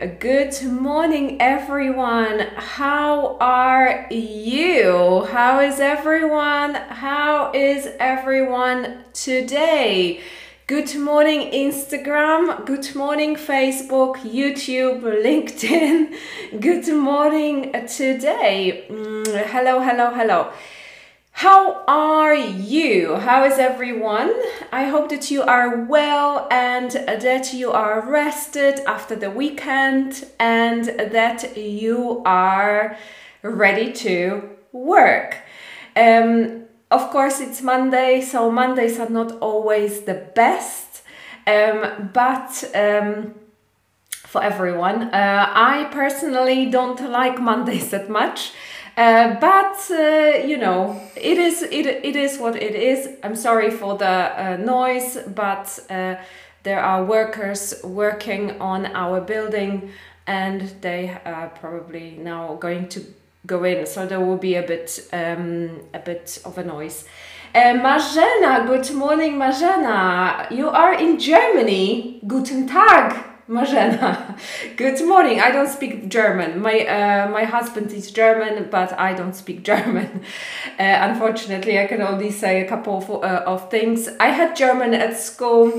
Good morning, everyone. How are you? How is everyone? How is everyone today? Good morning, Instagram. Good morning, Facebook, YouTube, LinkedIn. Good morning today. Mm, hello, hello, hello. How are you? How is everyone? I hope that you are well and that you are rested after the weekend and that you are ready to work. Um, of course, it's Monday, so Mondays are not always the best, um, but um, for everyone, uh, I personally don't like Mondays that much. Uh, but uh, you know, it is it, it is what it is. I'm sorry for the uh, noise, but uh, there are workers working on our building, and they are probably now going to go in, so there will be a bit um, a bit of a noise. Uh, Marzena, good morning, Marzena. You are in Germany. Guten Tag. Marzena, good morning. I don't speak German. My uh, my husband is German, but I don't speak German. Uh, unfortunately, I can only say a couple of, uh, of things. I had German at school,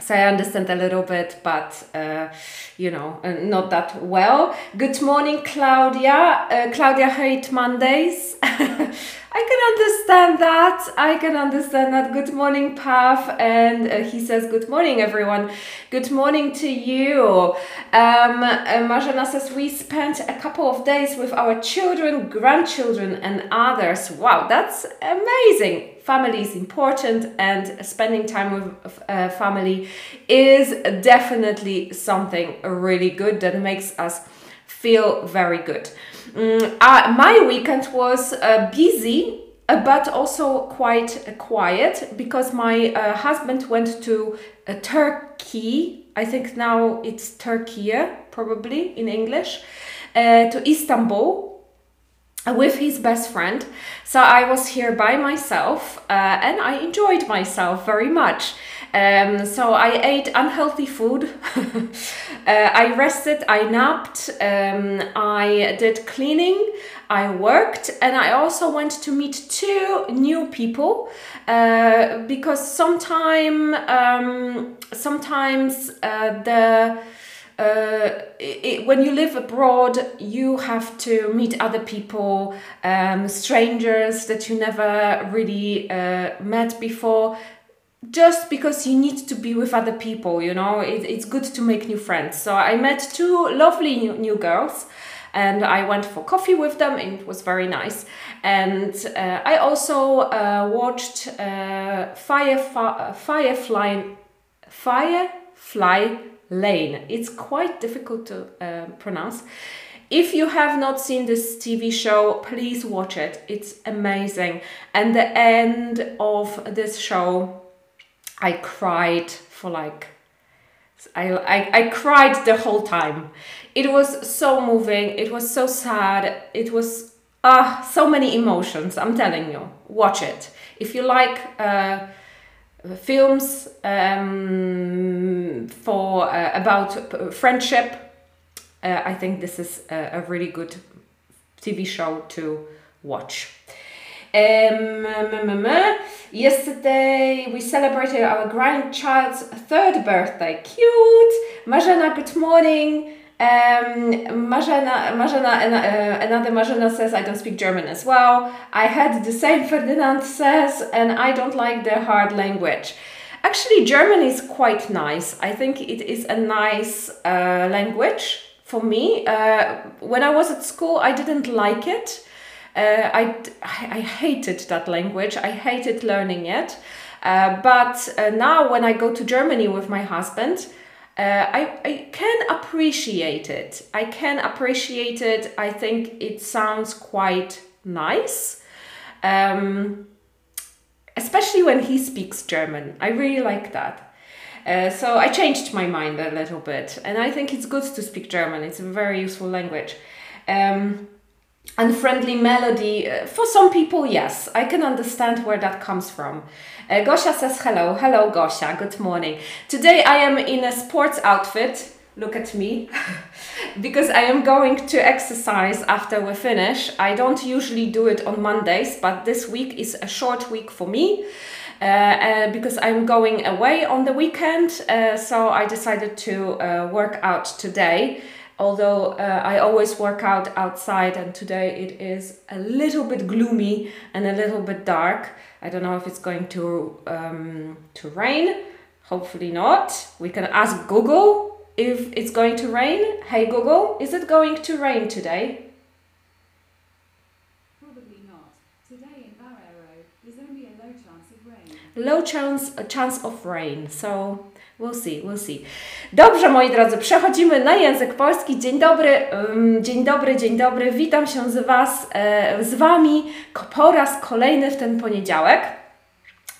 so I understand a little bit, but uh, you know, uh, not that well. Good morning, Claudia. Uh, Claudia hate Mondays. I can understand that. I can understand that. Good morning, Pav. And uh, he says, Good morning, everyone. Good morning to you. Um, uh, Marjana says, We spent a couple of days with our children, grandchildren, and others. Wow, that's amazing. Family is important, and spending time with uh, family is definitely something really good that makes us feel very good. Mm, uh, my weekend was uh, busy, uh, but also quite quiet because my uh, husband went to Turkey. I think now it's Turkey, probably in English, to Istanbul with his best friend. So I was here by myself and I enjoyed myself very much. Um, so I ate unhealthy food. uh, I rested, I napped, um, I did cleaning, I worked, and I also went to meet two new people uh, because sometime, um, sometimes uh, the uh, it, when you live abroad, you have to meet other people, um, strangers that you never really uh, met before just because you need to be with other people you know? It, it's good to make new friends. So i met two lovely new, new girls and i went for coffee with them it was very nice. And uh, i also uh, watched uh, firefly firefly firefly lane it's quite difficult to uh, pronounce if you have not seen this TV show, please watch it. It's amazing. And the end of this show I cried for like I, I, I cried the whole time. It was so moving. It was so sad. It was ah uh, so many emotions. I'm telling you, watch it if you like uh, films um, for uh, about friendship. Uh, I think this is a, a really good TV show to watch. Um, yesterday we celebrated our grandchild's third birthday. Cute! Marzena, good morning. Um, Marzena, Marzena uh, another Marzena says, I don't speak German as well. I had the same Ferdinand says, and I don't like the hard language. Actually, German is quite nice. I think it is a nice uh, language for me. Uh, when I was at school, I didn't like it uh, I, I hated that language. I hated learning it. Uh, but uh, now, when I go to Germany with my husband, uh, I, I can appreciate it. I can appreciate it. I think it sounds quite nice. Um, especially when he speaks German. I really like that. Uh, so I changed my mind a little bit, and I think it's good to speak German. It's a very useful language. Um, unfriendly melody. Uh, for some people, yes, I can understand where that comes from. Uh, says hello. Hello, Gosia. Good morning. Today I am in a sports outfit. look at me because I am going to exercise after we finish. I don't usually do it on Mondays, but this week is a short week for me. Uh, uh, because I'm going away on the weekend, uh, so I decided to uh, work out today. Although uh, I always work out outside, and today it is a little bit gloomy and a little bit dark. I don't know if it's going to um, to rain. Hopefully not. We can ask Google if it's going to rain. Hey Google, is it going to rain today? Probably not. Today in Barrow, there's only a low chance of rain. Low chance, a chance of rain. So we'll see, we'll see. Dobrze, moi drodzy, przechodzimy na język polski. Dzień dobry, dzień dobry, dzień dobry. Witam się z Was, e, z Wami po raz kolejny w ten poniedziałek.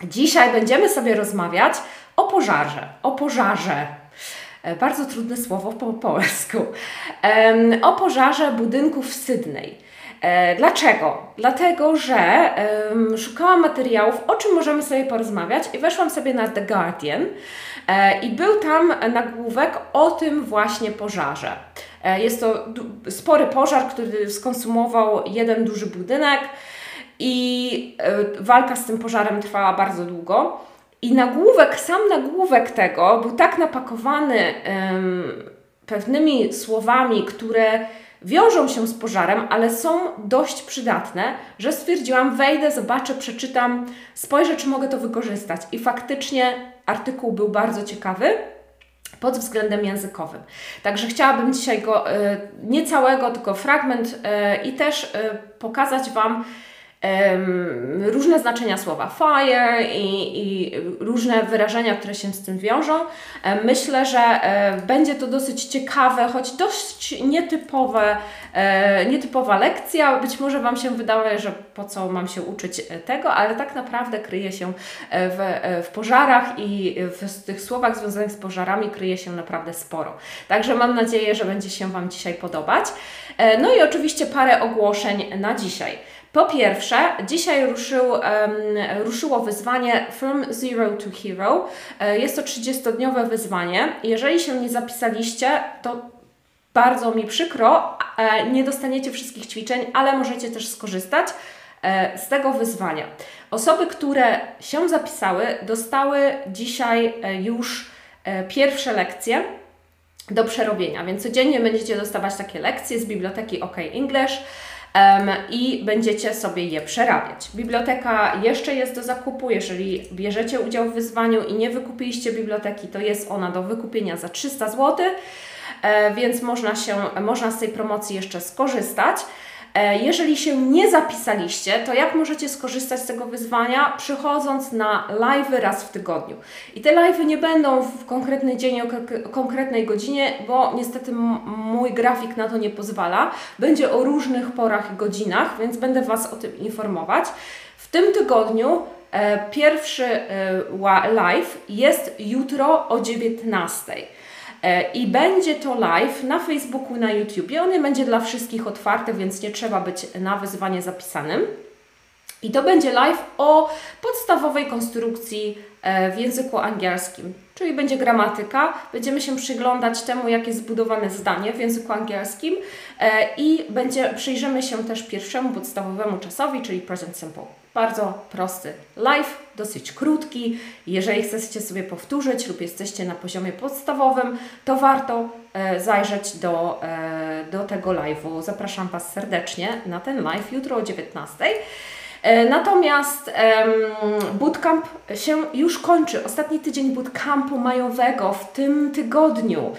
Dzisiaj będziemy sobie rozmawiać o pożarze, o pożarze. E, Bardzo trudne słowo po polsku. O pożarze budynku w Sydney. E, Dlaczego? Dlatego, że em, szukałam materiałów, o czym możemy sobie porozmawiać i weszłam sobie na The Guardian e, i był tam nagłówek o tym właśnie pożarze. E, Jest to spory pożar, który skonsumował jeden duży budynek i e, walka z tym pożarem trwała bardzo długo. I nagłówek, sam nagłówek tego był tak napakowany pewnymi słowami, które wiążą się z pożarem, ale są dość przydatne, że stwierdziłam, wejdę, zobaczę, przeczytam, spojrzę, czy mogę to wykorzystać. I faktycznie artykuł był bardzo ciekawy pod względem językowym. Także chciałabym dzisiaj go e, nie całego, tylko fragment e, i też e, pokazać Wam różne znaczenia słowa fire i, i różne wyrażenia, które się z tym wiążą. Myślę, że e, będzie to dosyć ciekawe, choć dość nietypowe, e, nietypowa lekcja. Być może Wam się wydaje, że po co mam się uczyć e, tego, ale tak naprawdę kryje się w, w pożarach i w tych słowach związanych z pożarami kryje się naprawdę sporo. Także mam nadzieję, że będzie się Wam dzisiaj podobać. No i oczywiście parę ogłoszeń na dzisiaj. Po pierwsze, dzisiaj ruszył, em, ruszyło wyzwanie From Zero to Hero. E, Jest to 30-dniowe wyzwanie. Jeżeli się nie zapisaliście, to bardzo mi przykro, e, nie dostaniecie wszystkich ćwiczeń, ale możecie też skorzystać e, z tego wyzwania. Osoby, które się zapisały, dostały dzisiaj już pierwsze lekcje do przerobienia, więc codziennie będziecie dostawać takie lekcje z biblioteki OK English i będziecie sobie je przerabiać. Biblioteka jeszcze jest do zakupu, jeżeli bierzecie udział w wyzwaniu i nie wykupiliście biblioteki, to jest ona do wykupienia za 300 zł, e, więc można, się, można z tej promocji jeszcze skorzystać. E, Jeżeli się nie zapisaliście, to jak możecie skorzystać z tego wyzwania? Przychodząc na live raz w tygodniu. I te live nie będą w konkretny dzień o konkretnej godzinie, bo niestety mój grafik na to nie pozwala. Będzie o różnych porach i godzinach, więc będę Was o tym informować. W tym tygodniu e, pierwszy e, live jest jutro o 19. E, I będzie to live na Facebooku, na YouTubie. On będzie dla wszystkich otwarty, więc nie trzeba być na wyzwanie zapisanym. I to będzie live o podstawowej konstrukcji e, w języku angielskim, czyli będzie gramatyka. Będziemy się przyglądać temu, jak jest zbudowane zdanie w języku angielskim e, i będzie, przyjrzymy się też pierwszemu podstawowemu czasowi, czyli present simple. Bardzo prosty live, dosyć krótki. Jeżeli chcecie sobie powtórzyć lub jesteście na poziomie podstawowym, to warto e, zajrzeć do, e, do tego live'u. Zapraszam Was serdecznie na ten live jutro o 19. E, Natomiast bootcamp się już kończy. Ostatni tydzień bootcampu majowego w tym tygodniu.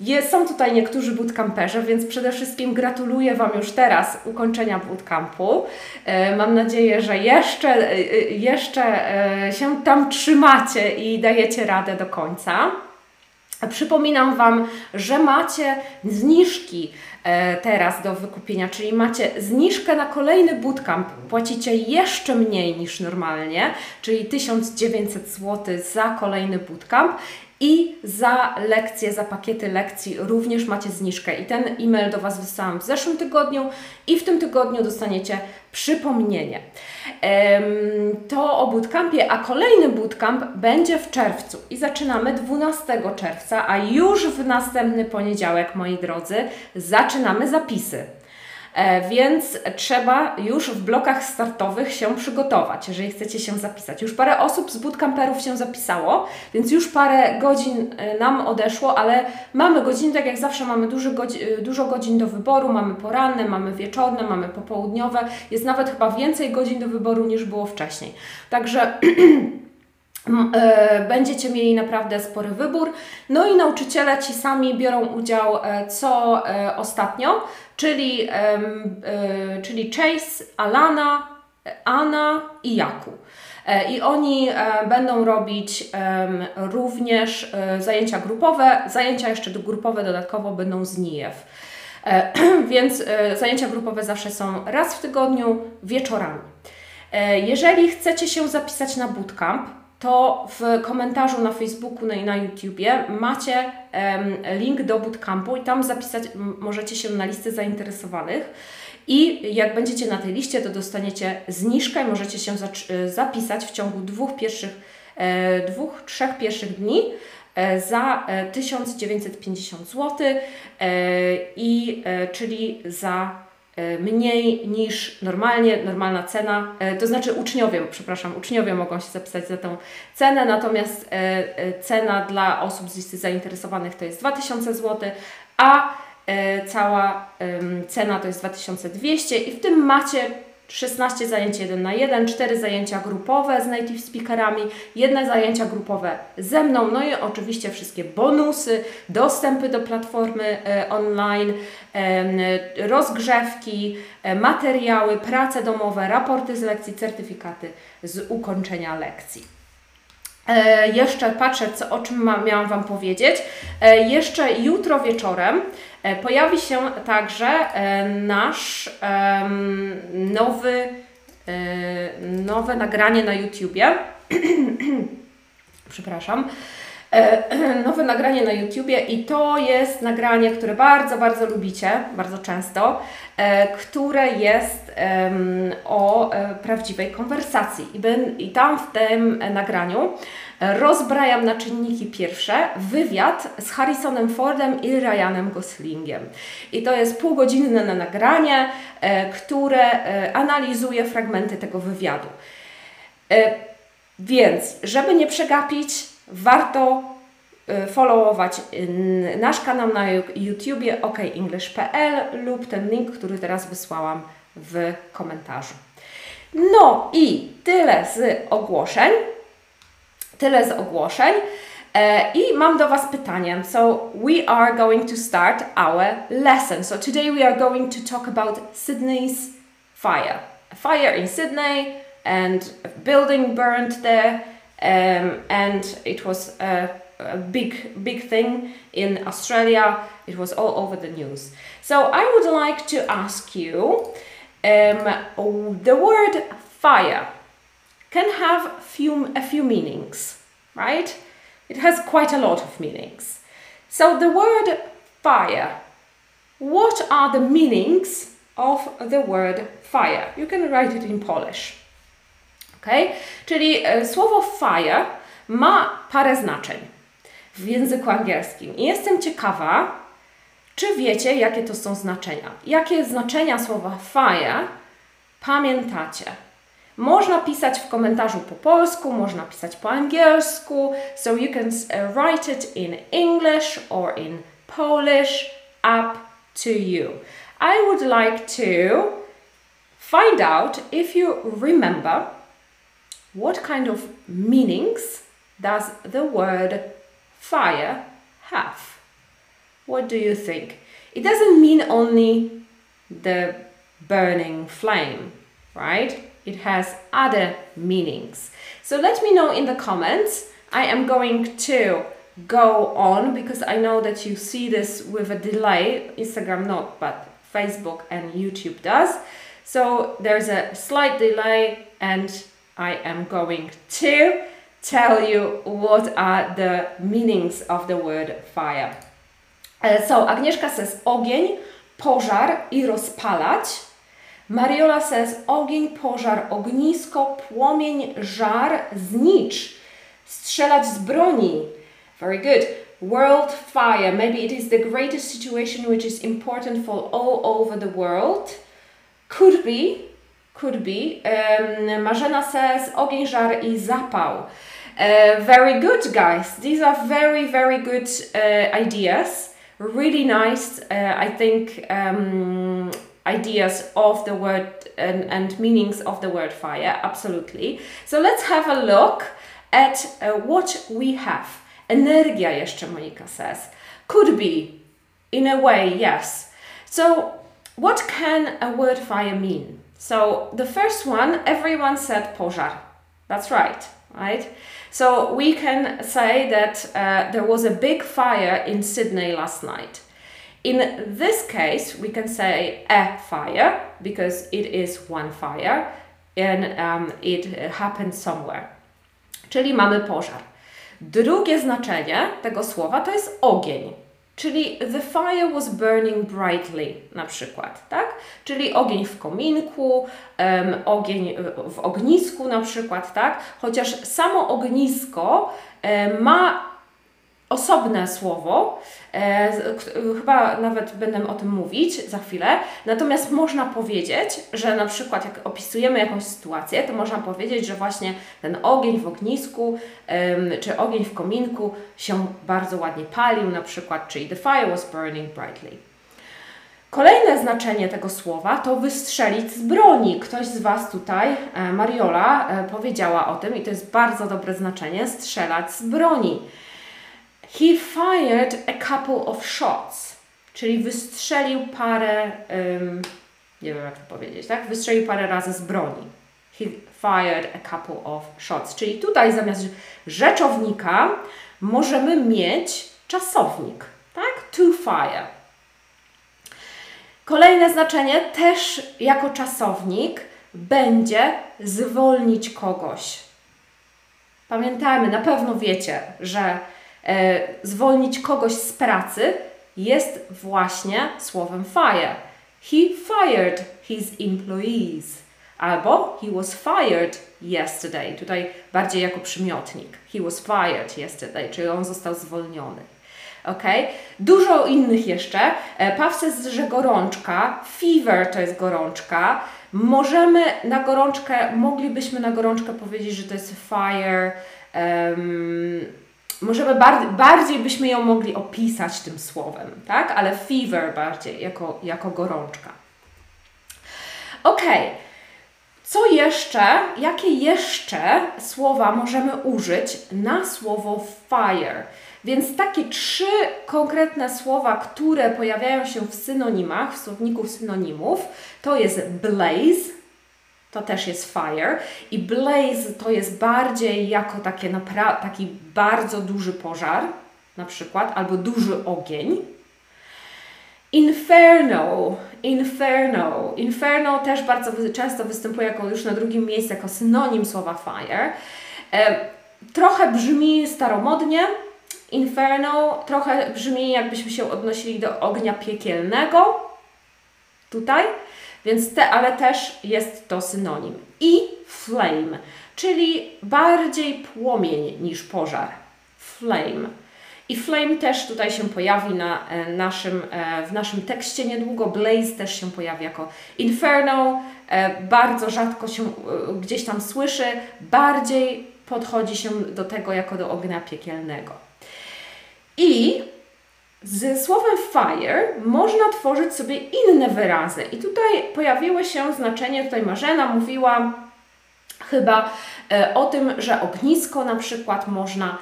Jest, są tutaj niektórzy bootcamperzy, więc przede wszystkim gratuluję Wam już teraz ukończenia bootcampu. E, Mam nadzieję, że jeszcze, e, jeszcze się tam trzymacie i dajecie radę do końca. Przypominam Wam, że macie zniżki teraz do wykupienia, czyli macie zniżkę na kolejny bootcamp. Płacicie jeszcze mniej niż normalnie, czyli 1900 zł za kolejny bootcamp I za lekcje, za pakiety lekcji również macie zniżkę. I ten e-mail do Was wysłałam w zeszłym tygodniu i w tym tygodniu dostaniecie przypomnienie. To o bootcampie, a kolejny bootcamp będzie w czerwcu i zaczynamy 12 czerwca, a już w następny poniedziałek, moi drodzy, zaczynamy zapisy. E, więc trzeba już w blokach startowych się przygotować, jeżeli chcecie się zapisać. Już parę osób z bootcamperów się zapisało, więc już parę godzin e, nam odeszło, ale mamy godziny, tak jak zawsze mamy e, dużo godzin do wyboru, mamy poranne, mamy wieczorne, mamy popołudniowe, jest nawet chyba więcej godzin do wyboru niż było wcześniej. Także będziecie mieli naprawdę spory wybór. No i nauczyciele ci sami biorą udział co ostatnio czyli, e, czyli Chase, Alana, Anna i Jaku. E, I oni e, będą robić również zajęcia grupowe. Zajęcia jeszcze grupowe dodatkowo będą z NIEW. Więc zajęcia grupowe zawsze są raz w tygodniu wieczorami. Jeżeli chcecie się zapisać na bootcamp, to w komentarzu na Facebooku i na YouTubie macie link do bootcampu i tam zapisać możecie się na listę zainteresowanych. I jak będziecie na tej liście, to dostaniecie zniżkę i możecie się e, zapisać w ciągu dwóch pierwszych, e, dwóch, trzech pierwszych dni e, za 1950 zł, i, czyli za mniej niż normalnie, normalna cena, e, to znaczy uczniowie, przepraszam, uczniowie mogą się zapisać za tą cenę, natomiast e, cena dla osób z listy zainteresowanych to jest 2000 zł, a cała cena to jest 2200 i w tym macie 16 zajęć 1 na 1, 4 zajęcia grupowe z native speakerami, jedne zajęcia grupowe ze mną, no i oczywiście wszystkie bonusy, dostępy do platformy e, online, e, rozgrzewki, e, materiały, prace domowe, raporty z lekcji, certyfikaty z ukończenia lekcji. E, jeszcze patrzę, co, o czym ma, miałam Wam powiedzieć. E, jeszcze jutro wieczorem pojawi się także e, nasz nowy, e, nowe nagranie na YouTubie. Przepraszam. Nowe nagranie na YouTubie i to jest nagranie, które bardzo, bardzo lubicie, bardzo często, które jest o prawdziwej konwersacji. I tam w tym nagraniu rozbrajam na czynniki pierwsze wywiad z Harrisonem Fordem i Ryanem Goslingiem. I to jest półgodzinne nagranie, e, które e, analizuje fragmenty tego wywiadu. E, więc, żeby nie przegapić, warto followować nasz kanał na YouTubie okenglish.pl lub ten link, który teraz wysłałam w komentarzu. No i tyle z ogłoszeń. Tyle z ogłoszeń. I mam do Was pytanie. So, we are going to start our lesson. So, today we are going to talk about Sydney's fire. A fire in Sydney and a building burned there. Um, and it was a, a, big, big thing in Australia. It was all over the news. So, I would like to ask you um, the word fire can have few, a few meanings, right? It has quite a lot of meanings. So the word fire, what are the meanings of the word fire? You can write it in Polish. Okay? Czyli e, słowo fire ma parę znaczeń w języku angielskim. I jestem ciekawa, czy wiecie, jakie to są znaczenia. Jakie znaczenia słowa fire pamiętacie? Można pisać w komentarzu po polsku, można pisać po angielsku. So you can uh, write it in English or in Polish, up to you. I would like to find out if you remember what kind of meanings does the word fire have? What do you think? It doesn't mean only the burning flame, right? It has other meanings. So let me know in the comments. I am going to go on because I know that you see this with a delay. Instagram not, but Facebook and YouTube does. So there's a slight delay and I am going to tell you what are the meanings of the word fire. Uh, so Agnieszka says ogień, pożar i rozpalać. Mariola says ogień, pożar, ognisko, płomień, żar, znicz. Strzelać z broni. Very good. World fire. Maybe it is the greatest situation which is important for all over the world. Could be. Could be. Um, Marzena says ogień, żar i zapał. Uh, very good, guys. These are very, very good uh, ideas. Really nice, uh, I think, um, ideas of the word and, and meanings of the word fire. Absolutely. So let's have a look at uh, what we have. Energia jeszcze, Monika says. Could be, in a way, yes. So, what can a word fire mean? So, the first one, everyone said pożar. That's right, right? So, we can say that uh, there was a big fire in Sydney last night. In this case, we can say a fire because it is one fire and um, it happened somewhere. Czyli mamy pożar. Drugie znaczenie tego słowa to jest ogień. Czyli the fire was burning brightly na przykład, tak? Czyli ogień w kominku, um, ogień w ognisku na przykład, tak? Chociaż samo ognisko um, ma osobne słowo, e, chyba nawet będę o tym mówić za chwilę. Natomiast można powiedzieć, że na przykład jak opisujemy jakąś sytuację, to można powiedzieć, że właśnie ten ogień w ognisku czy ogień w kominku się bardzo ładnie palił, na przykład, czyli the fire was burning brightly. Kolejne znaczenie tego słowa to wystrzelić z broni. Ktoś z Was tutaj, e, Mariola, e, powiedziała o tym i to jest bardzo dobre znaczenie strzelać z broni. He fired a couple of shots, czyli wystrzelił parę, um, nie wiem jak to powiedzieć, tak? Wystrzelił parę razy z broni. He fired a couple of shots, czyli tutaj zamiast rzeczownika możemy mieć czasownik, tak? To fire. Kolejne znaczenie też jako czasownik będzie zwolnić kogoś. Pamiętajmy, na pewno wiecie, że zwolnić kogoś z pracy jest właśnie słowem fire. He fired his employees. Albo he was fired yesterday. Tutaj bardziej jako przymiotnik. He was fired yesterday, czyli on został zwolniony. Ok? Dużo innych jeszcze. E, Pawces, że gorączka. Fever to jest gorączka. Możemy na gorączkę, moglibyśmy na gorączkę powiedzieć, że to jest fire. Um, możemy bardziej, bardziej byśmy ją mogli opisać tym słowem, tak? Ale fever bardziej jako, jako gorączka. Ok. Co jeszcze, jakie jeszcze słowa możemy użyć na słowo fire? Więc takie trzy konkretne słowa, które pojawiają się w synonimach, w słowniku synonimów, to jest blaze, to też jest fire, i blaze to jest bardziej jako takie taki bardzo duży pożar, na przykład, albo duży ogień. Inferno, inferno. Inferno też bardzo często występuje jako już na drugim miejscu jako synonim słowa fire. E, trochę brzmi staromodnie, Inferno trochę brzmi, jakbyśmy się odnosili do ognia piekielnego. Tutaj. Więc te, ale też jest to synonim. I flame, czyli bardziej płomień niż pożar. Flame. I flame też tutaj się pojawi na e, naszym, e, w naszym tekście niedługo. Blaze też się pojawi jako inferno. E, bardzo rzadko się gdzieś tam słyszy. Bardziej podchodzi się do tego jako do ognia piekielnego. I z słowem fire można tworzyć sobie inne wyrazy. I tutaj pojawiło się znaczenie, tutaj Marzena mówiła chyba e, o tym, że ognisko na przykład można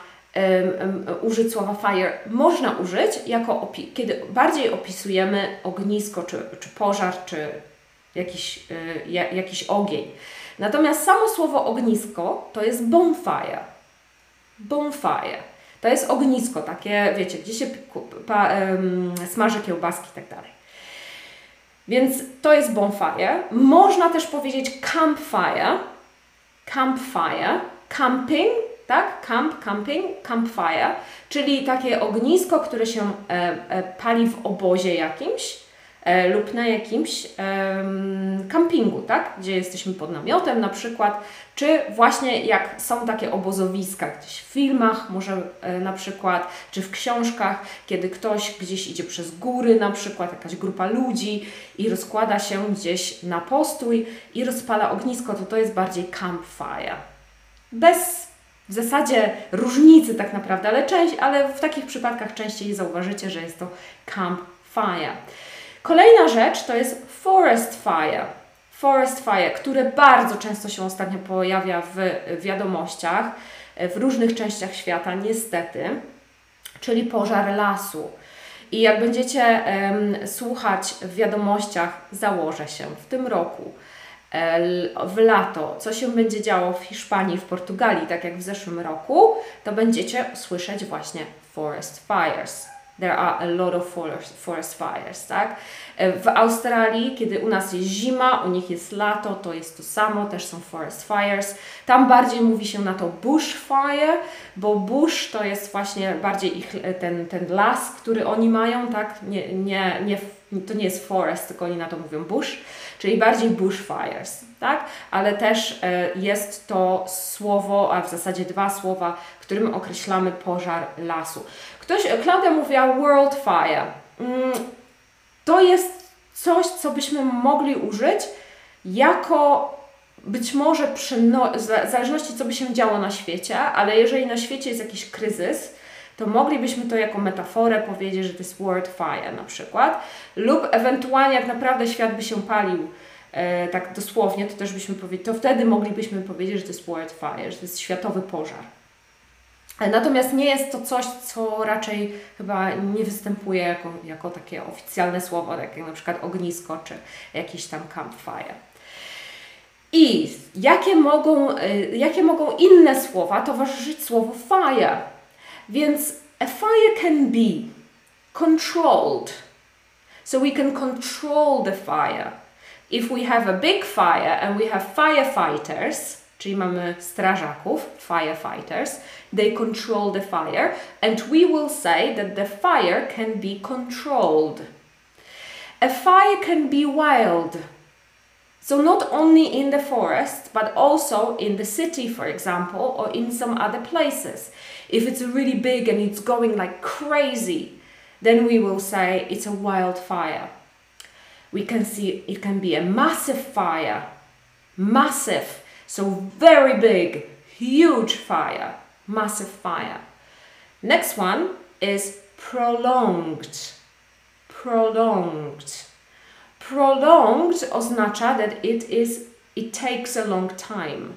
użyć słowa fire, można użyć, jako kiedy bardziej opisujemy ognisko, czy, czy pożar, czy jakiś, e, jakiś ogień. Natomiast samo słowo ognisko to jest bonfire. Bonfire. To jest ognisko takie, wiecie, gdzie się pa, um, smaży kiełbaski i tak dalej. Więc to jest bonfire. Można też powiedzieć campfire. Campfire. Camping tak? Camp, camping, campfire, czyli takie ognisko, które się e, e, pali w obozie jakimś lub na jakimś kampingu, tak? Gdzie jesteśmy pod namiotem na przykład, czy właśnie jak są takie obozowiska gdzieś w filmach, może e, na przykład, czy w książkach, kiedy ktoś gdzieś idzie przez góry, na przykład jakaś grupa ludzi i rozkłada się gdzieś na postój i rozpala ognisko, to to jest bardziej campfire. Bez w zasadzie różnicy tak naprawdę, ale, część, ale w takich przypadkach częściej zauważycie, że jest to campfire. Kolejna rzecz to jest forest fire. Forest fire, które bardzo często się ostatnio pojawia w wiadomościach w różnych częściach świata, niestety, czyli pożar lasu. I jak będziecie um, słuchać w wiadomościach, założę się w tym roku, e, w lato, co się będzie działo w Hiszpanii, w Portugalii, tak jak w zeszłym roku, to będziecie słyszeć właśnie forest fires. There are a lot of forest, forest fires, tak? E, w Australii, kiedy u nas jest zima, u nich jest lato, to jest to samo, też są forest fires. Tam bardziej mówi się na to bushfire, bo bush to jest właśnie bardziej ich, e, ten, ten las, który oni mają, tak? Nie, nie, nie, to nie jest forest, tylko oni na to mówią bush, czyli bardziej bushfires, tak? Ale też e, jest to słowo, a w zasadzie dwa słowa, którym określamy pożar lasu. Ktoś, Klaudia mówiła World Fire. Mm, to jest coś, co byśmy mogli użyć jako być może no, w zależności co by się działo na świecie, ale jeżeli na świecie jest jakiś kryzys, to moglibyśmy to jako metaforę powiedzieć, że to jest world fire na przykład, lub ewentualnie jak naprawdę świat by się palił e, tak dosłownie, to też byśmy powiedzieli, to wtedy moglibyśmy powiedzieć, że to jest world fire, że to jest światowy pożar. Natomiast nie jest to coś, co raczej chyba nie występuje jako, jako takie oficjalne słowo, tak jak na przykład ognisko czy jakiś tam campfire. I jakie mogą, y, jakie mogą inne słowa towarzyszyć słowu fire? Więc a fire can be controlled. So we can control the fire. If we have a big fire and we have firefighters, czyli mamy strażaków, firefighters, they control the fire, and we will say that the fire can be controlled. A fire can be wild. So, not only in the forest, but also in the city, for example, or in some other places. If it's really big and it's going like crazy, then we will say it's a wildfire. We can see it can be a massive fire, massive so very big, huge fire, massive fire. Next one is prolonged. Prolonged. Prolonged oznacza that it is it takes a long time.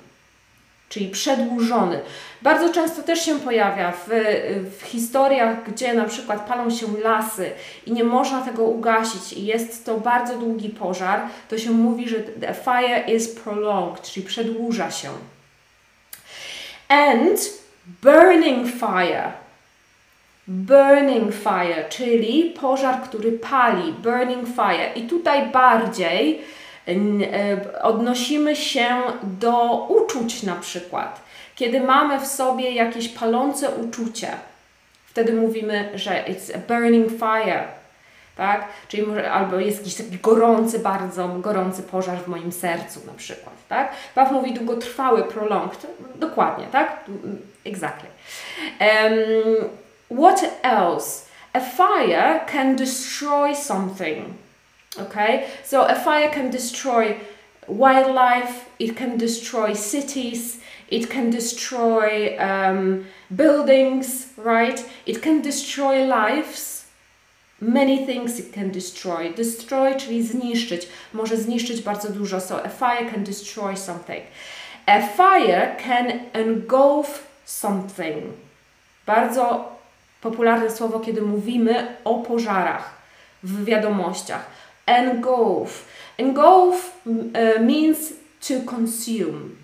Czyli przedłużony. Bardzo często też się pojawia w, w historiach, gdzie na przykład palą się lasy i nie można tego ugasić i jest to bardzo długi pożar, to się mówi, że the fire is prolonged, czyli przedłuża się. And burning fire. Burning fire, czyli pożar, który pali, burning fire. I tutaj bardziej odnosimy się do uczuć na przykład kiedy mamy w sobie jakieś palące uczucie, wtedy mówimy, że it's a burning fire, tak? Czyli może, albo jest jakiś taki gorący, bardzo gorący pożar w moim sercu na przykład, tak? Paw mówi długotrwały, prolonged, dokładnie, tak? Exactly. Um, what else? A fire can destroy something, okay? So a fire can destroy wildlife, it can destroy cities, it can destroy um, buildings, right? It can destroy lives. Many things it can destroy. Destroy, czyli zniszczyć. Może zniszczyć bardzo dużo. So a fire can destroy something. A fire can engulf something. Bardzo popularne słowo, kiedy mówimy o pożarach w wiadomościach. Engulf. Engulf uh, means to consume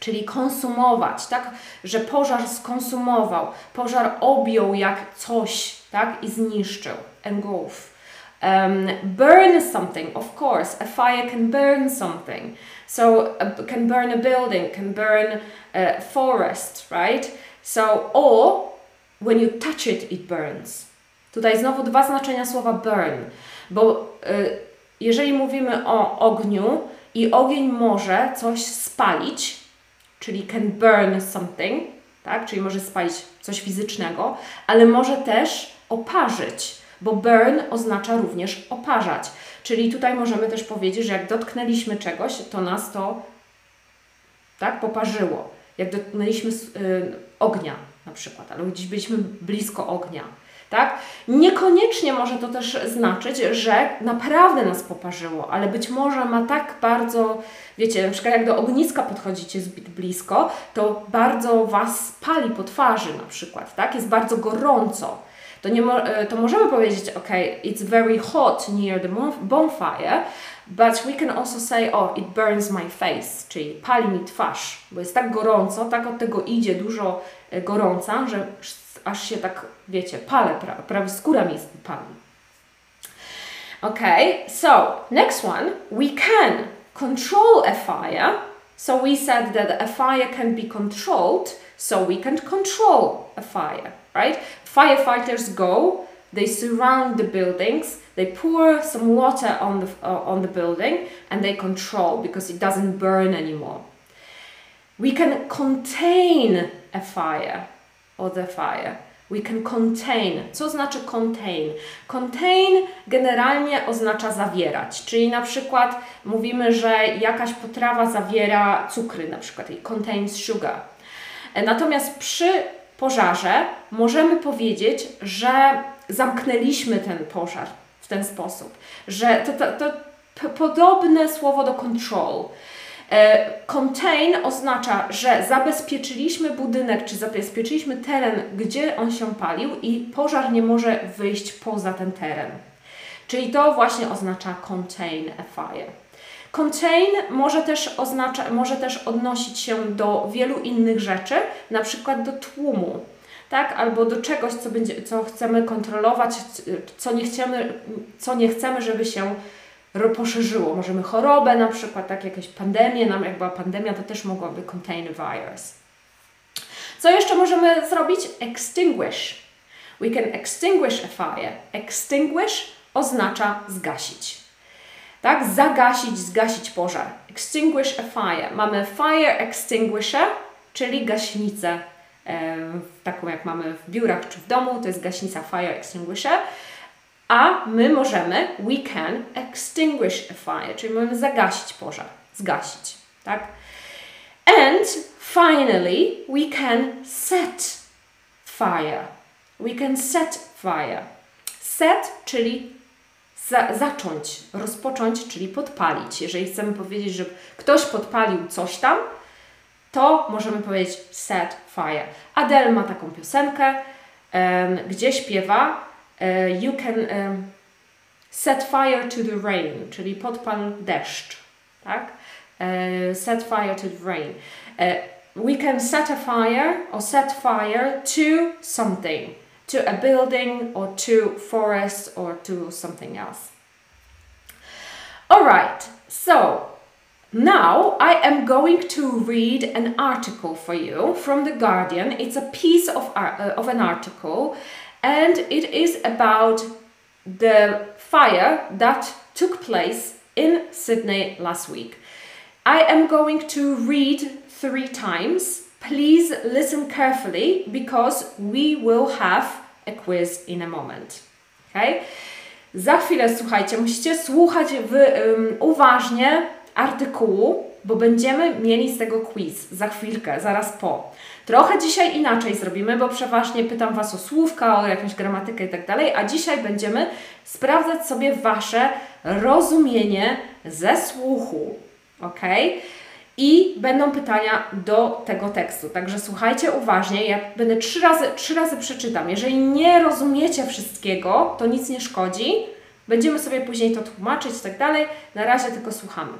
czyli konsumować, tak? Że pożar skonsumował, pożar objął jak coś, tak? I zniszczył. Engulf. Um, burn something, of course. A fire can burn something. So, uh, can burn a building, can burn a forest, right? So, or when you touch it, it burns. Tutaj znowu dwa znaczenia słowa burn, bo y, jeżeli mówimy o ogniu i ogień może coś spalić, czyli can burn something, tak? Czyli może spalić coś fizycznego, ale może też oparzyć, bo burn oznacza również oparzać. Czyli tutaj możemy też powiedzieć, że jak dotknęliśmy czegoś, to nas to tak poparzyło. Jak dotknęliśmy y, ognia na przykład, albo gdzieś byliśmy blisko ognia. Tak? Niekoniecznie może to też znaczyć, że naprawdę nas poparzyło, ale być może ma tak bardzo, wiecie, na przykład jak do ogniska podchodzicie zbyt blisko, to bardzo Was pali po twarzy na przykład, tak? Jest bardzo gorąco. To, nie e, to możemy powiedzieć, ok, it's very hot near the bonfire, but we can also say, oh, it burns my face, czyli pali mi twarz, bo jest tak gorąco, tak od tego idzie dużo e, gorąca, że aż się tak, wiecie, palę, prawie, skóra mi pali. Okay, so next one, we can control a fire. So we said that a fire can be controlled, so we can control a fire, right? Firefighters go, they surround the buildings, they pour some water on the, uh, on the building, and they control because it doesn't burn anymore. We can contain a fire or the fire. We can contain. Co znaczy contain? Contain generalnie oznacza zawierać, czyli na przykład mówimy, że jakaś potrawa zawiera cukry, na przykład it contains sugar. Natomiast przy pożarze możemy powiedzieć, że zamknęliśmy ten pożar w ten sposób, że to, to, to podobne słowo do control. E, contain oznacza, że zabezpieczyliśmy budynek, czy zabezpieczyliśmy teren, gdzie on się palił i pożar nie może wyjść poza ten teren. Czyli to właśnie oznacza contain a fire. Contain może też, oznacza, może też odnosić się do wielu innych rzeczy, na przykład do tłumu, tak? albo do czegoś, co, będzie, co chcemy kontrolować, co nie chcemy, co nie chcemy, żeby się poszerzyło. Możemy chorobę na przykład, tak jakieś pandemię, nam jak była pandemia, to też mogłaby contain a virus. Co jeszcze możemy zrobić? Extinguish. We can extinguish a fire. Extinguish oznacza zgasić. Tak? Zagasić, zgasić pożar. Extinguish a fire. Mamy fire extinguisher, czyli gaśnicę, e, taką jak mamy w biurach czy w domu, to jest gaśnica fire extinguisher. A my możemy, we can extinguish a fire, czyli możemy zagasić pożar, zgasić, tak? And finally, we can set fire. We can set fire. Set, czyli za, zacząć, rozpocząć, czyli podpalić. Jeżeli chcemy powiedzieć, że ktoś podpalił coś tam, to możemy powiedzieć set fire. Adele ma taką piosenkę, um, gdzie śpiewa you can um, set fire to the rain, czyli podpal deszcz, tak? Uh, set fire to the rain. Uh, we can set a fire or set fire to something, to a building or to forest or to something else. All right, so now I am going to read an article for you from The Guardian. It's a piece of, uh, of an article and it is about the fire that took place in Sydney last week. I am going to read three times. Please listen carefully because we will have a quiz in a moment. Okay? Za chwilę słuchajcie, musicie słuchać wy, um, uważnie artykułu, bo będziemy mieli z tego quiz za chwilkę, zaraz po. Trochę dzisiaj inaczej zrobimy, bo przeważnie pytam Was o słówka, o jakąś gramatykę i tak dalej, a dzisiaj będziemy sprawdzać sobie Wasze rozumienie ze słuchu. Ok? I będą pytania do tego tekstu. Także słuchajcie uważnie. Ja będę trzy razy, trzy razy przeczytam. Jeżeli nie rozumiecie wszystkiego, to nic nie szkodzi. Będziemy sobie później to tłumaczyć i tak dalej. Na razie tylko słuchamy.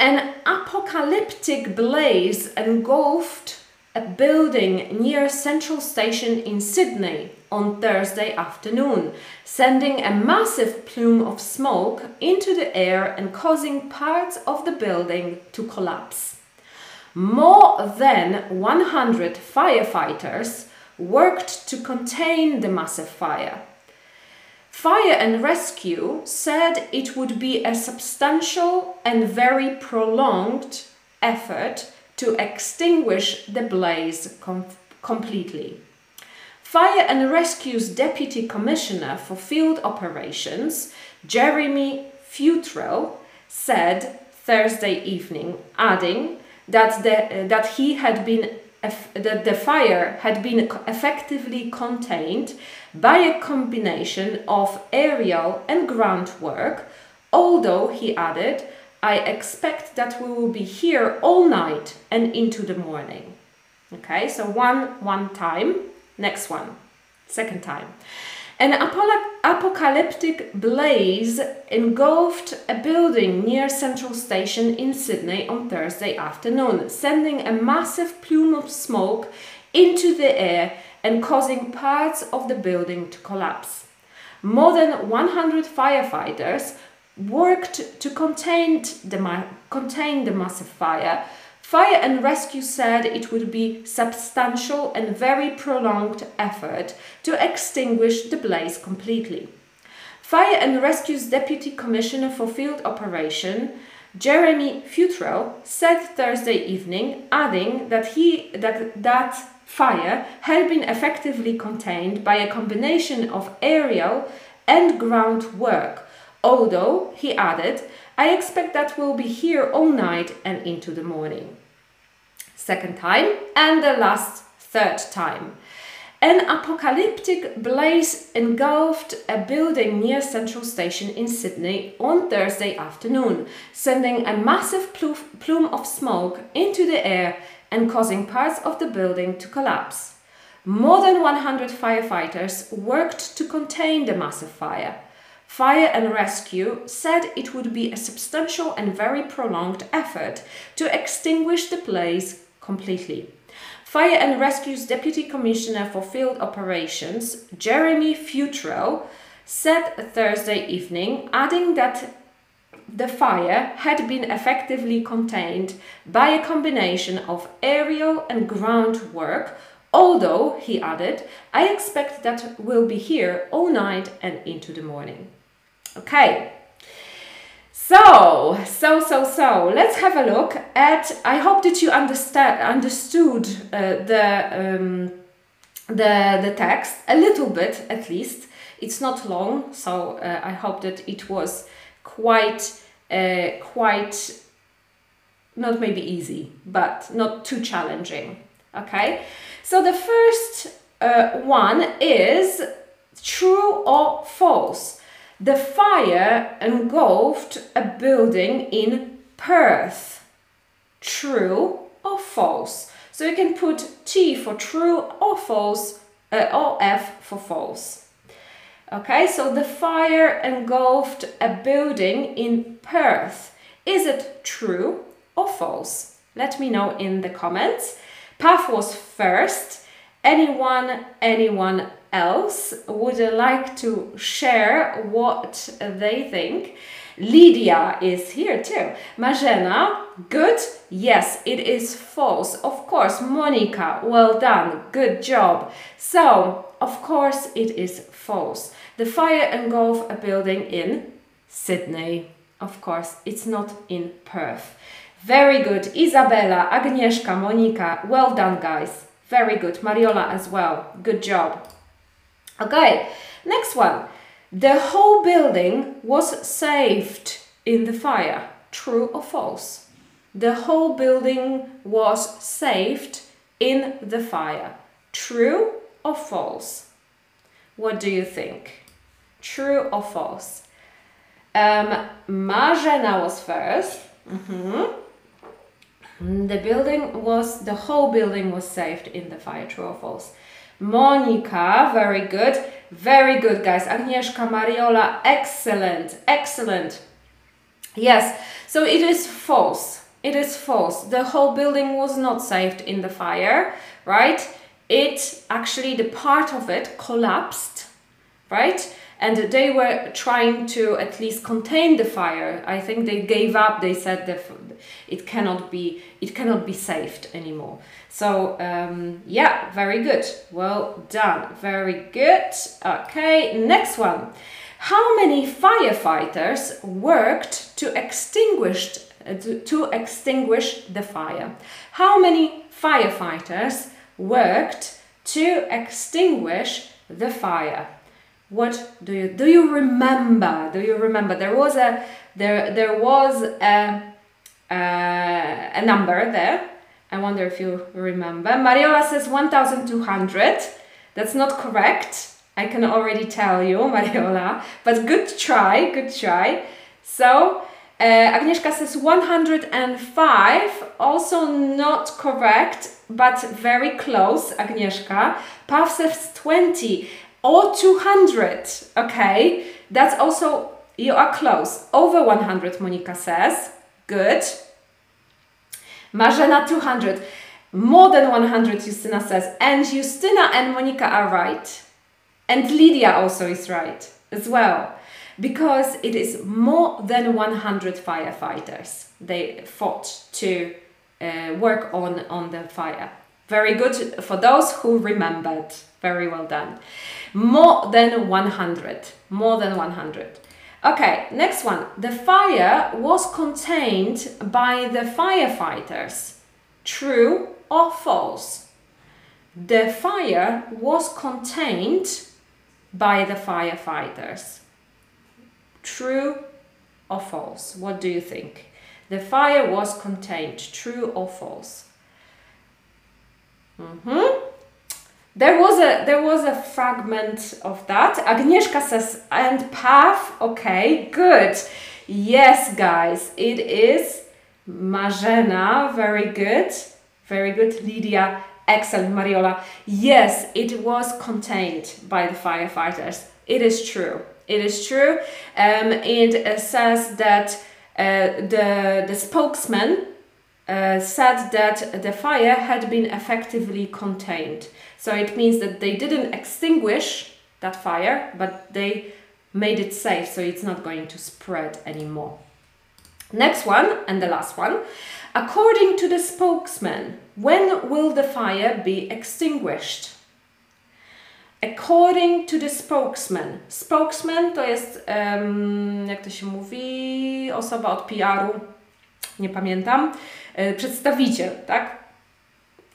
An apocalyptic blaze engulfed a building near Central Station in Sydney on Thursday afternoon, sending a massive plume of smoke into the air and causing parts of the building to collapse. More than 100 firefighters worked to contain the massive fire. Fire and Rescue said it would be a substantial and very prolonged effort to extinguish the blaze com- completely. Fire and Rescue's Deputy Commissioner for Field Operations, Jeremy Futrell, said Thursday evening, adding that, the, uh, that he had been that the fire had been effectively contained by a combination of aerial and ground work, although he added, I expect that we will be here all night and into the morning. Okay, so one one time, next one, second time. An apocalyptic blaze engulfed a building near Central Station in Sydney on Thursday afternoon, sending a massive plume of smoke into the air and causing parts of the building to collapse. More than 100 firefighters worked to contain the, contain the massive fire, Fire and Rescue said it would be substantial and very prolonged effort to extinguish the blaze completely. Fire and Rescue's Deputy Commissioner for Field Operation, Jeremy Futrell, said Thursday evening, adding that he that that fire had been effectively contained by a combination of aerial and ground work. Although, he added, I expect that we'll be here all night and into the morning. Second time, and the last third time. An apocalyptic blaze engulfed a building near Central Station in Sydney on Thursday afternoon, sending a massive plume of smoke into the air and causing parts of the building to collapse. More than 100 firefighters worked to contain the massive fire. Fire and Rescue said it would be a substantial and very prolonged effort to extinguish the blaze completely. Fire and Rescue's Deputy Commissioner for Field Operations, Jeremy Futrell, said Thursday evening, adding that the fire had been effectively contained by a combination of aerial and ground work, although, he added, I expect that we'll be here all night and into the morning. Okay. So, so, so, so, let's have a look at, I hope that you understand, understood uh, the, um, the, the text a little bit at least. It's not long, so uh, I hope that it was quite, uh, quite, not maybe easy, but not too challenging. Okay, so the first uh, one is true or false. The fire engulfed a building in Perth. True or false? So you can put T for true or false, uh, or F for false. Okay, so the fire engulfed a building in Perth. Is it true or false? Let me know in the comments. Path was first. Anyone, anyone else would like to share what they think. Lydia is here too. Marzena, good? Yes, it is false. Of course, Monica, well done. Good job. So, of course, it is false. The fire engulfed a building in Sydney. Of course, it's not in Perth. Very good. Isabella, Agnieszka, Monica, well done, guys. Very good. Mariola as well. Good job. Okay, next one. The whole building was saved in the fire. True or false? The whole building was saved in the fire. True or false? What do you think? True or false? Um, Marzena was 1st mm -hmm. The building was, the whole building was saved in the fire. True or false? Monica, very good. Very good, guys. Agnieszka, Mariola, excellent, excellent. Yes, so it is false. it is false. The whole building was not saved in the fire, right? It actually, the part of it collapsed, right? And they were trying to at least contain the fire. I think they gave up. They said that it cannot be it cannot be saved anymore. So um, yeah, very good. Well done. Very good. Okay, next one. How many firefighters worked to extinguish to, to extinguish the fire? How many firefighters worked to extinguish the fire? What do you do you remember? Do you remember there was a there there was a uh, a number there. I wonder if you remember. Mariola says 1200. That's not correct. I can already tell you, Mariola, but good try, good try. So, uh, Agnieszka says 105, also not correct, but very close, Agnieszka. Pav says 20 or 200, okay? That's also, you are close. Over 100, Monica says. Good. Marzena 200. More than 100, Justyna says. And Justyna and Monica are right. And Lydia also is right as well. Because it is more than 100 firefighters they fought to uh, work on, on the fire. Very good for those who remembered. Very well done. More than 100. More than 100. Okay, next one. The fire was contained by the firefighters. True or false? The fire was contained by the firefighters. True or false? What do you think? The fire was contained. True or false? Mm-hmm. There was a there was a fragment of that. Agnieszka says and path. Okay, good. Yes, guys, it is Marzena. Very good. Very good. Lydia, excellent. Mariola. Yes, it was contained by the firefighters. It is true. It is true. Um, it says that uh, the the spokesman uh, said that the fire had been effectively contained. So it means that they didn't extinguish that fire, but they made it safe so it's not going to spread anymore. Next one, and the last one. According to the spokesman, when will the fire be extinguished? According to the spokesman. Spokesman to jest, um, jak to się mówi, osoba od PR-u, nie pamiętam, przedstawiciel, tak?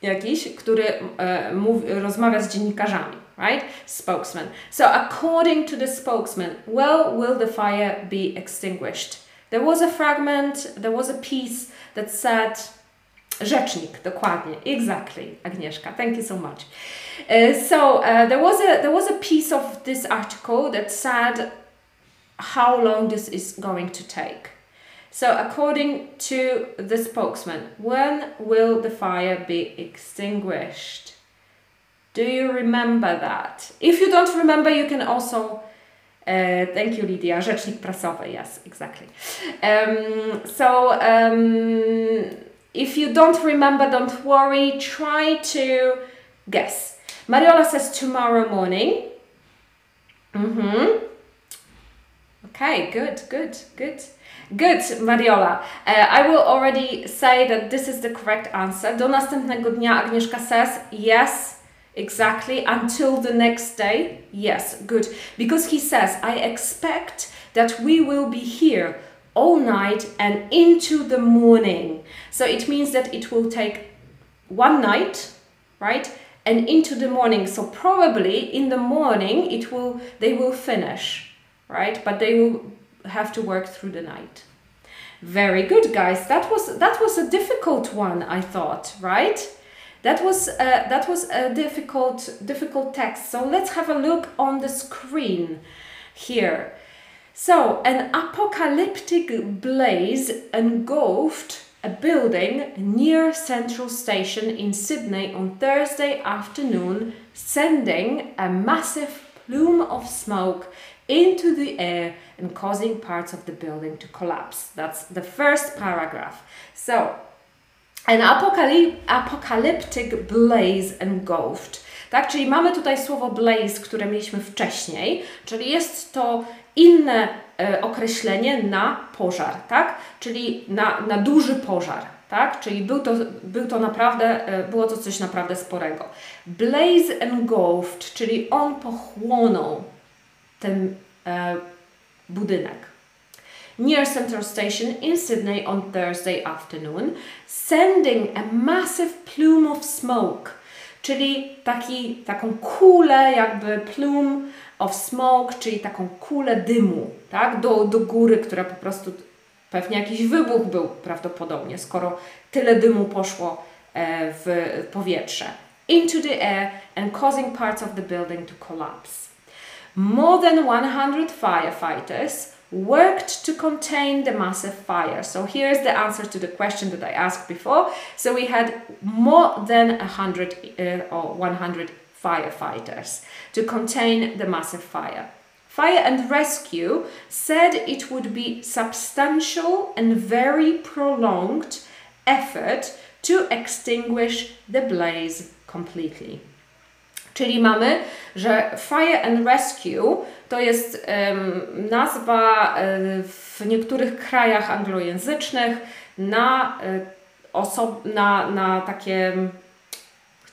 Jakiś, który e, mówi, rozmawia z dziennikarzami, right? Spokesman. So according to the spokesman, well will the fire be extinguished? There was a fragment, there was a piece that said Rzecznik, dokładnie, exactly, Agnieszka. Thank you so much. Uh, so uh, there was a there was a piece of this article that said how long this is going to take. So, according to the spokesman, when will the fire be extinguished? Do you remember that? If you don't remember, you can also. Uh, thank you, Lydia. Rzecznik prasowy, yes, exactly. Um, so, um, if you don't remember, don't worry. Try to guess. Mariola says tomorrow morning. Mm-hmm. Okay, good, good, good. Good, Mariola. Uh, I will already say that this is the correct answer. Do następnego dnia Agnieszka says yes, exactly. Until the next day, yes, good. Because he says, I expect that we will be here all night and into the morning. So it means that it will take one night, right? And into the morning. So probably in the morning it will they will finish, right? But they will have to work through the night. Very good, guys. That was that was a difficult one, I thought, right? That was uh, that was a difficult difficult text. So let's have a look on the screen here. So an apocalyptic blaze engulfed a building near Central Station in Sydney on Thursday afternoon, sending a massive plume of smoke into the air and causing parts of the building to collapse. That's the first paragraph. So, an apocalyp apocalyptic blaze engulfed. Tak, czyli mamy tutaj słowo blaze, które mieliśmy wcześniej, czyli jest to inne e, określenie na pożar, tak? Czyli na, na duży pożar, tak? Czyli był to, był to naprawdę, e, było to coś naprawdę sporego. Blaze engulfed, czyli on pochłonął ten e, budynek. Near Central Station in Sydney on Thursday afternoon, sending a massive plume of smoke, czyli taki, taką kulę, jakby plume of smoke, czyli taką kulę dymu, tak, do, do góry, która po prostu pewnie jakiś wybuch był prawdopodobnie, skoro tyle dymu poszło e, w powietrze. Into the air and causing parts of the building to collapse. More than 100 firefighters worked to contain the massive fire. So here's the answer to the question that I asked before. So we had more than 100 uh, or 100 firefighters to contain the massive fire. Fire and Rescue said it would be substantial and very prolonged effort to extinguish the blaze completely. Czyli mamy, że Fire and Rescue to jest um, nazwa um, w niektórych krajach anglojęzycznych na, um, na, na takie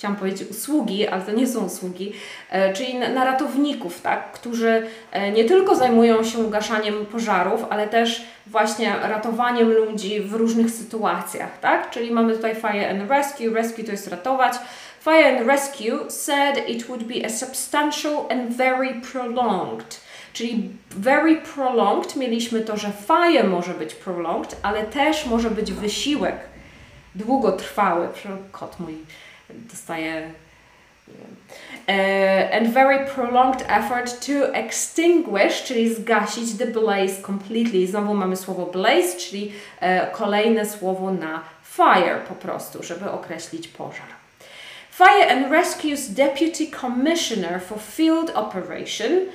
chciałam powiedzieć usługi, ale to nie są usługi, e, czyli na, ratowników, tak, którzy e, nie tylko zajmują się ugaszaniem pożarów, ale też właśnie ratowaniem ludzi w różnych sytuacjach, tak? Czyli mamy tutaj fire and rescue, rescue to jest ratować. Fire and rescue said it would be a substantial and very prolonged. Czyli very prolonged mieliśmy to, że fire może być prolonged, ale też może być wysiłek długotrwały. Kot mój dostaje Uh, and very prolonged effort to extinguish, czyli zgasić the blaze completely. Znowu mamy słowo blaze, czyli uh, kolejne słowo na fire po prostu, żeby określić pożar. Fire and Rescue's Deputy Commissioner for Field Operation,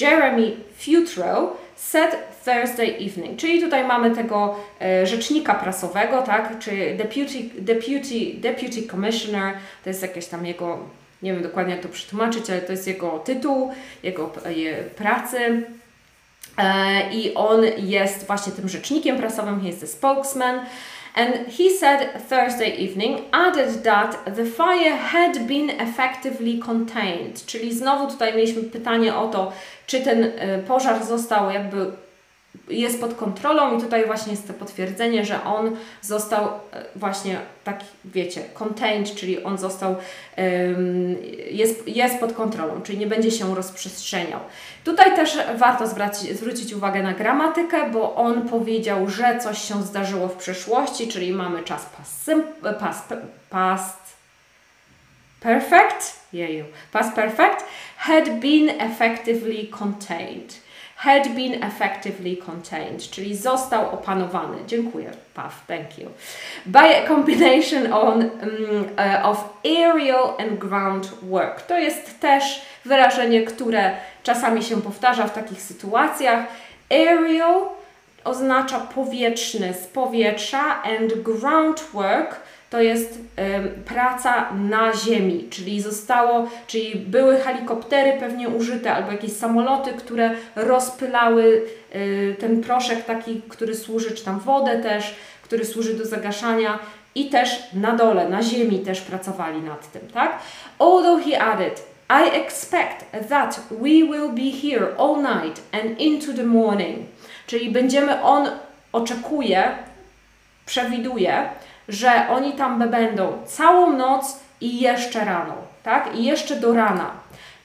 Jeremy Futrow, said Thursday evening. Czyli tutaj mamy tego e, rzecznika prasowego, tak? Czy deputy, deputy, deputy commissioner, to jest jakieś tam jego, nie wiem dokładnie jak to przetłumaczyć, ale to jest jego tytuł, jego e, pracy. E, I on jest właśnie tym rzecznikiem prasowym, he is the spokesman. And he said Thursday evening, added that the fire had been effectively contained. Czyli znowu tutaj mieliśmy pytanie o to, czy ten e, pożar został jakby jest pod kontrolą i tutaj właśnie jest to potwierdzenie, że on został e, właśnie tak, wiecie, contained, czyli on został, jest, jest pod kontrolą, czyli nie będzie się rozprzestrzeniał. Tutaj też warto zwracić, zwrócić uwagę na gramatykę, bo on powiedział, że coś się zdarzyło w przeszłości, czyli mamy czas past, past, past perfect, past perfect, had been effectively contained had been effectively contained, czyli został opanowany. Dziękuję, Puff, thank you. By a combination on, um, uh, of aerial and ground work. To jest też wyrażenie, które czasami się powtarza w takich sytuacjach. Aerial oznacza powietrzny z powietrza and ground work to jest praca na ziemi, czyli zostało, czyli były helikoptery pewnie użyte albo jakieś samoloty, które rozpylały y, ten proszek taki, który służy, czy tam wodę też, który służy do zagaszania i też na dole, na ziemi też pracowali nad tym, tak? Although he added, I expect that we will be here all night and into the morning. Czyli będziemy, on oczekuje, przewiduje, że oni tam będą całą noc i jeszcze rano, tak? I jeszcze do rana.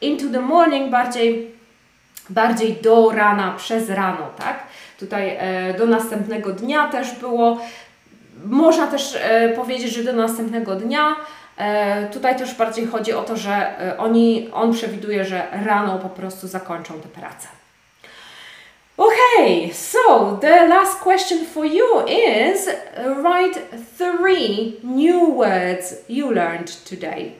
Into the morning bardziej, bardziej do rana, przez rano, tak? Tutaj e, do następnego dnia też było. Można też e, powiedzieć, że do następnego dnia. E, tutaj też bardziej chodzi o to, że e, oni, on przewiduje, że rano po prostu zakończą tę pracę. Okay, so the last question for you is write three new words you learned today.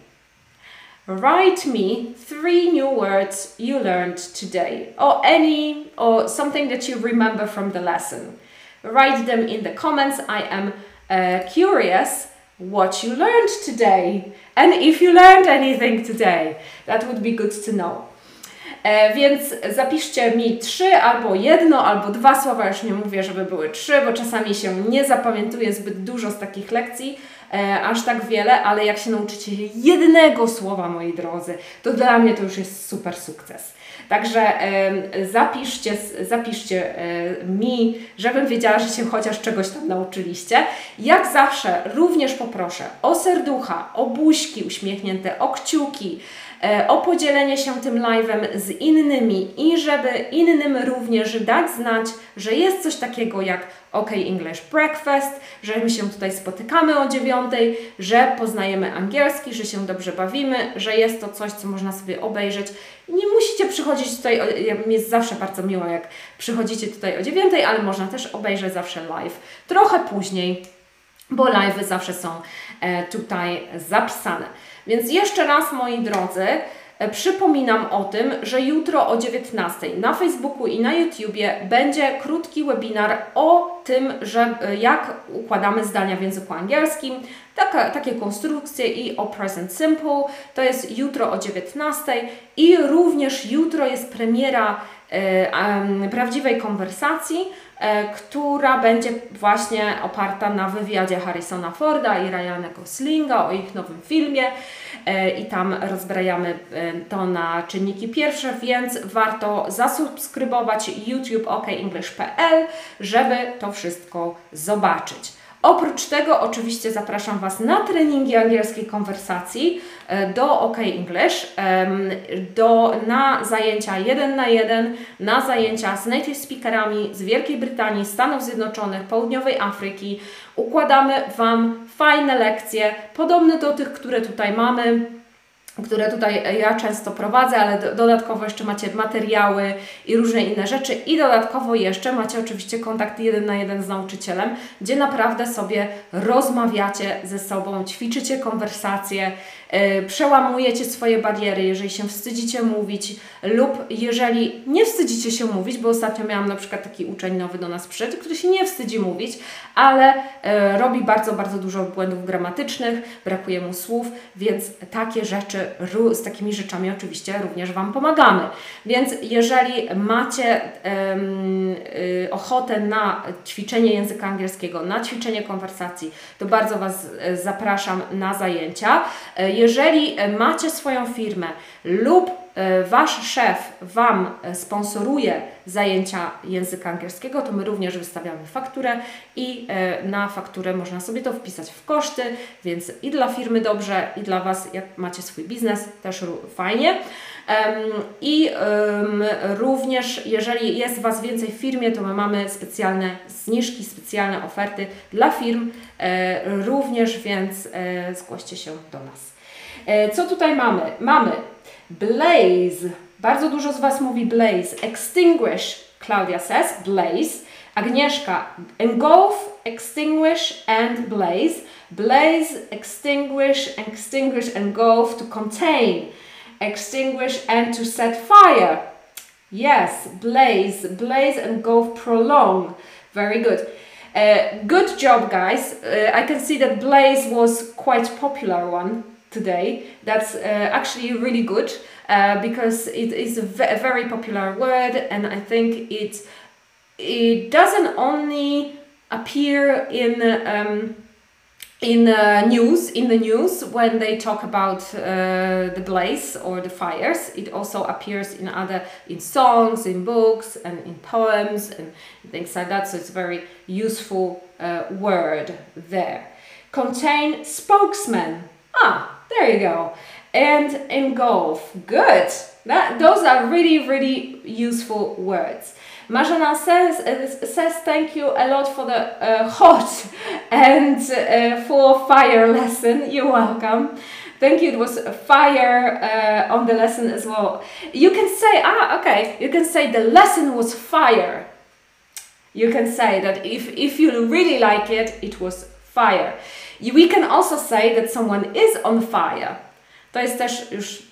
write me three new words you learned today, or any, or something that you remember from the lesson. Write them in the comments. I am uh, curious what you learned today and if you learned anything today. That would be good to know. E, więc zapiszcie mi trzy albo jedno, albo dwa słowa. Już nie mówię, żeby były trzy, bo czasami się nie zapamiętuje zbyt dużo z takich lekcji, e, aż tak wiele, ale jak się nauczycie jednego słowa, moi drodzy, to dla mnie to już jest super sukces. Także e, zapiszcie, zapiszcie e, mi, żebym wiedziała, że się chociaż czegoś tam nauczyliście. Jak zawsze również poproszę o serducha, o buźki uśmiechnięte, o kciuki, o podzielenie się tym live'em z innymi i żeby innym również dać znać, że jest coś takiego jak OK English Breakfast, że my się tutaj spotykamy o dziewiątej, że poznajemy angielski, że się dobrze bawimy, że jest to coś, co można sobie obejrzeć. Nie musicie przychodzić tutaj, mi jest zawsze bardzo miło, jak przychodzicie tutaj o dziewiątej, ale można też obejrzeć zawsze live trochę później, bo live'y zawsze są e, tutaj zapisane. Więc jeszcze raz, moi drodzy, e, Przypominam o tym, że jutro o 19 na Facebooku i na YouTubie będzie krótki webinar o tym, że e, jak układamy zdania w języku angielskim, taka, takie konstrukcje i o present simple. To jest jutro o 19 i również jutro jest premiera prawdziwej konwersacji E, która będzie właśnie oparta na wywiadzie Harrisona Forda i Ryana Goslinga o ich nowym filmie e, i tam rozbrajamy e, to na czynniki pierwsze, więc warto zasubskrybować YouTube okenglish.pl, żeby to wszystko zobaczyć. Oprócz tego oczywiście zapraszam Was na treningi angielskiej konwersacji e, do OK English, do, na zajęcia jeden na jeden, na zajęcia z native speakerami z Wielkiej Brytanii, Stanów Zjednoczonych, Południowej Afryki. Układamy Wam fajne lekcje, podobne do tych, które tutaj mamy które tutaj ja często prowadzę, ale do, dodatkowo jeszcze macie materiały i różne inne rzeczy. I dodatkowo jeszcze macie oczywiście kontakt jeden na jeden z nauczycielem, gdzie naprawdę sobie rozmawiacie ze sobą, ćwiczycie konwersacje, przełamujecie swoje bariery, jeżeli się wstydzicie mówić lub jeżeli nie wstydzicie się mówić, bo ostatnio miałam na przykład taki uczeń nowy do nas przyszedł, który się nie wstydzi mówić, ale yy, robi bardzo, bardzo dużo błędów gramatycznych, brakuje mu słów, więc takie rzeczy z takimi rzeczami oczywiście również Wam pomagamy. Więc jeżeli macie um, ochotę na ćwiczenie języka angielskiego, na ćwiczenie konwersacji, to bardzo Was e, zapraszam na zajęcia. E, jeżeli macie swoją firmę lub Wasz szef Wam sponsoruje zajęcia języka angielskiego, to my również wystawiamy fakturę i na fakturę można sobie to wpisać w koszty, więc i dla firmy dobrze, i dla Was, jak macie swój biznes, też fajnie. I również, jeżeli jest Was więcej w firmie, to my mamy specjalne zniżki, specjalne oferty dla firm e, również, więc e, zgłoście się do nas. Co tutaj mamy? Mamy blaze. Bardzo dużo z Was mówi blaze. Extinguish, Claudia says, blaze. Agnieszka, engulf, extinguish and blaze. Blaze, extinguish, extinguish, engulf to contain. Extinguish and to set fire. Yes, blaze, blaze, engulf, prolong. Very good. Uh, good job, guys. Uh, I can see that blaze was quite popular one today. That's uh, actually really good uh, because it is a, very popular word, and I think it it doesn't only appear in um, in uh, news in the news when they talk about uh, the blaze or the fires. It also appears in other in songs in books and in poems and things like that. So it's a very useful uh, word there. Contain spokesman ah there you go and engulf good that those are really really useful words Marzena says, uh, says thank you a lot for the uh, hot and uh, for fire lesson. You're welcome. Thank you. It was fire uh, on the lesson as well. You can say, ah, okay. You can say the lesson was fire. You can say that if, if you really like it, it was fire. We can also say that someone is on fire. to jest też już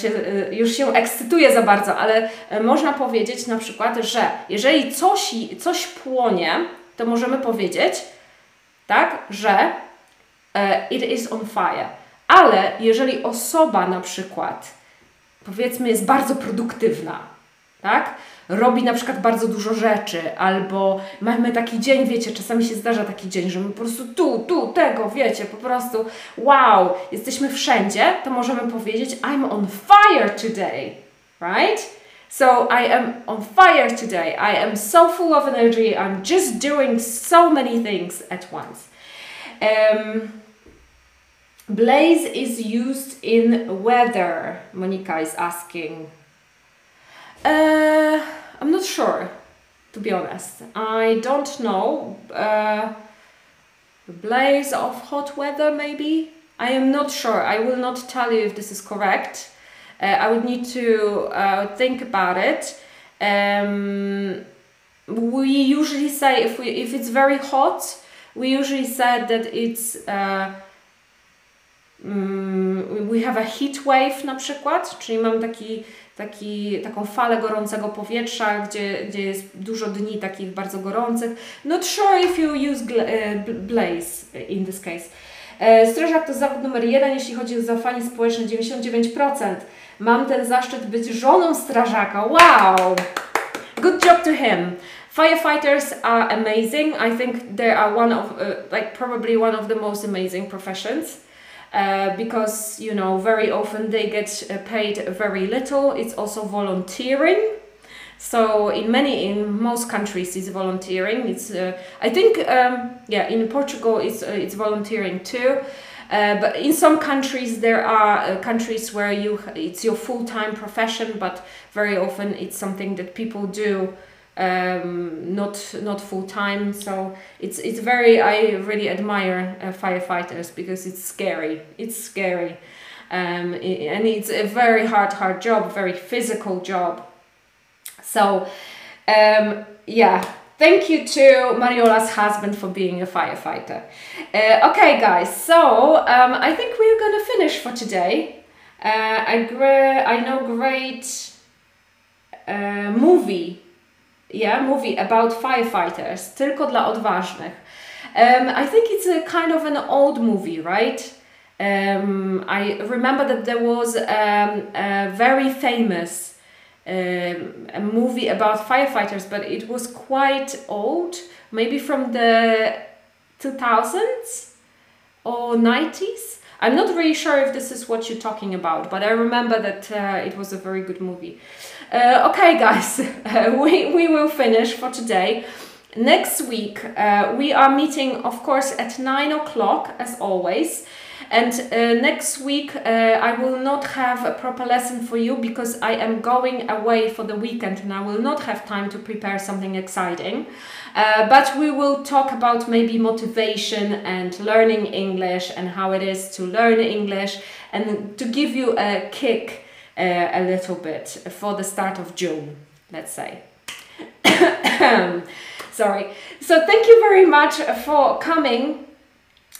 się, już się ekscytuję za bardzo, ale e, można powiedzieć na przykład, że jeżeli coś, coś płonie, to możemy powiedzieć, tak, że e, it is on fire. Ale jeżeli osoba na przykład, powiedzmy, jest bardzo produktywna, tak, robi na przykład bardzo dużo rzeczy, albo mamy taki dzień, wiecie, czasami się zdarza taki dzień, że my po prostu tu, tu, tego, wiecie, po prostu wow, jesteśmy wszędzie, to możemy powiedzieć I'm on fire today, right? So I am on fire today. I am so full of energy. I'm just doing so many things at once. Um, blaze is used in weather. Monica is asking. Uh, I'm not sure, to be honest. I don't know. Uh, blaze of hot weather, maybe? I am not sure. I will not tell you if this is correct. Uh, I would need to uh, think about it. Um, we usually say if we if it's very hot, we usually said that it's uh, mm, we have a heat wave na przykład, czyli mam taki taki, taką falę gorącego powietrza, gdzie, gdzie jest dużo dni takich bardzo gorących. Not sure if you use blaze in this case. E, strażak to zawód numer jeden, jeśli chodzi o zaufanie społeczne 99%. Mam ten zaszczyt być żoną strażaka. Wow! Good job to him. Firefighters are amazing. I think they are one of, uh, like, probably one of the most amazing professions. Uh, because you know very often they get uh, paid very little. It's also volunteering. So in many in most countries it's volunteering. It's uh, i think um, yeah in portugal it's uh, it's volunteering too. Uh, but in some countries there are uh, countries where you it's your full-time profession but very often it's something that people do um, not not full time. So it's it's very I really admire uh, firefighters because it's scary. It's scary, um, and it's a very hard hard job, very physical job. So um, yeah. Thank you to Mariola's husband for being a firefighter. Uh, okay, guys, so um, I think we're gonna finish for today. Uh, I, I know great uh, movie yeah, movie about firefighters, tylko dla odważnych. Um, I think it's a kind of an old movie, right? Um, I remember that there was um, a very famous um, a movie about firefighters, but it was quite old, maybe from the 2000s or 90s. I'm not really sure if this is what you're talking about, but I remember that uh, it was a very good movie. Uh, okay, guys, uh, we, we will finish for today. Next week, uh, we are meeting, of course, at 9 o'clock, as always. And uh, next week, uh, I will not have a proper lesson for you because I am going away for the weekend and I will not have time to prepare something exciting. Uh, but we will talk about maybe motivation and learning English and how it is to learn English and to give you a kick uh, a little bit for the start of June, let's say. Sorry. So thank you very much for coming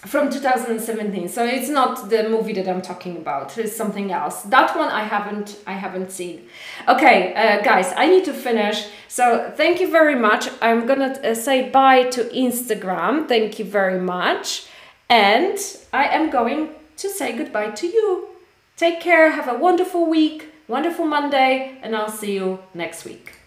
from 2017 so it's not the movie that i'm talking about it's something else. That one i haven't i haven't seen. Okay uh, guys i need to finish. So thank you very much. I'm gonna uh, say bye to instagram. Thank you very much. And i am going to say goodbye to you Take care, have a wonderful week, wonderful Monday, and I'll see you next week.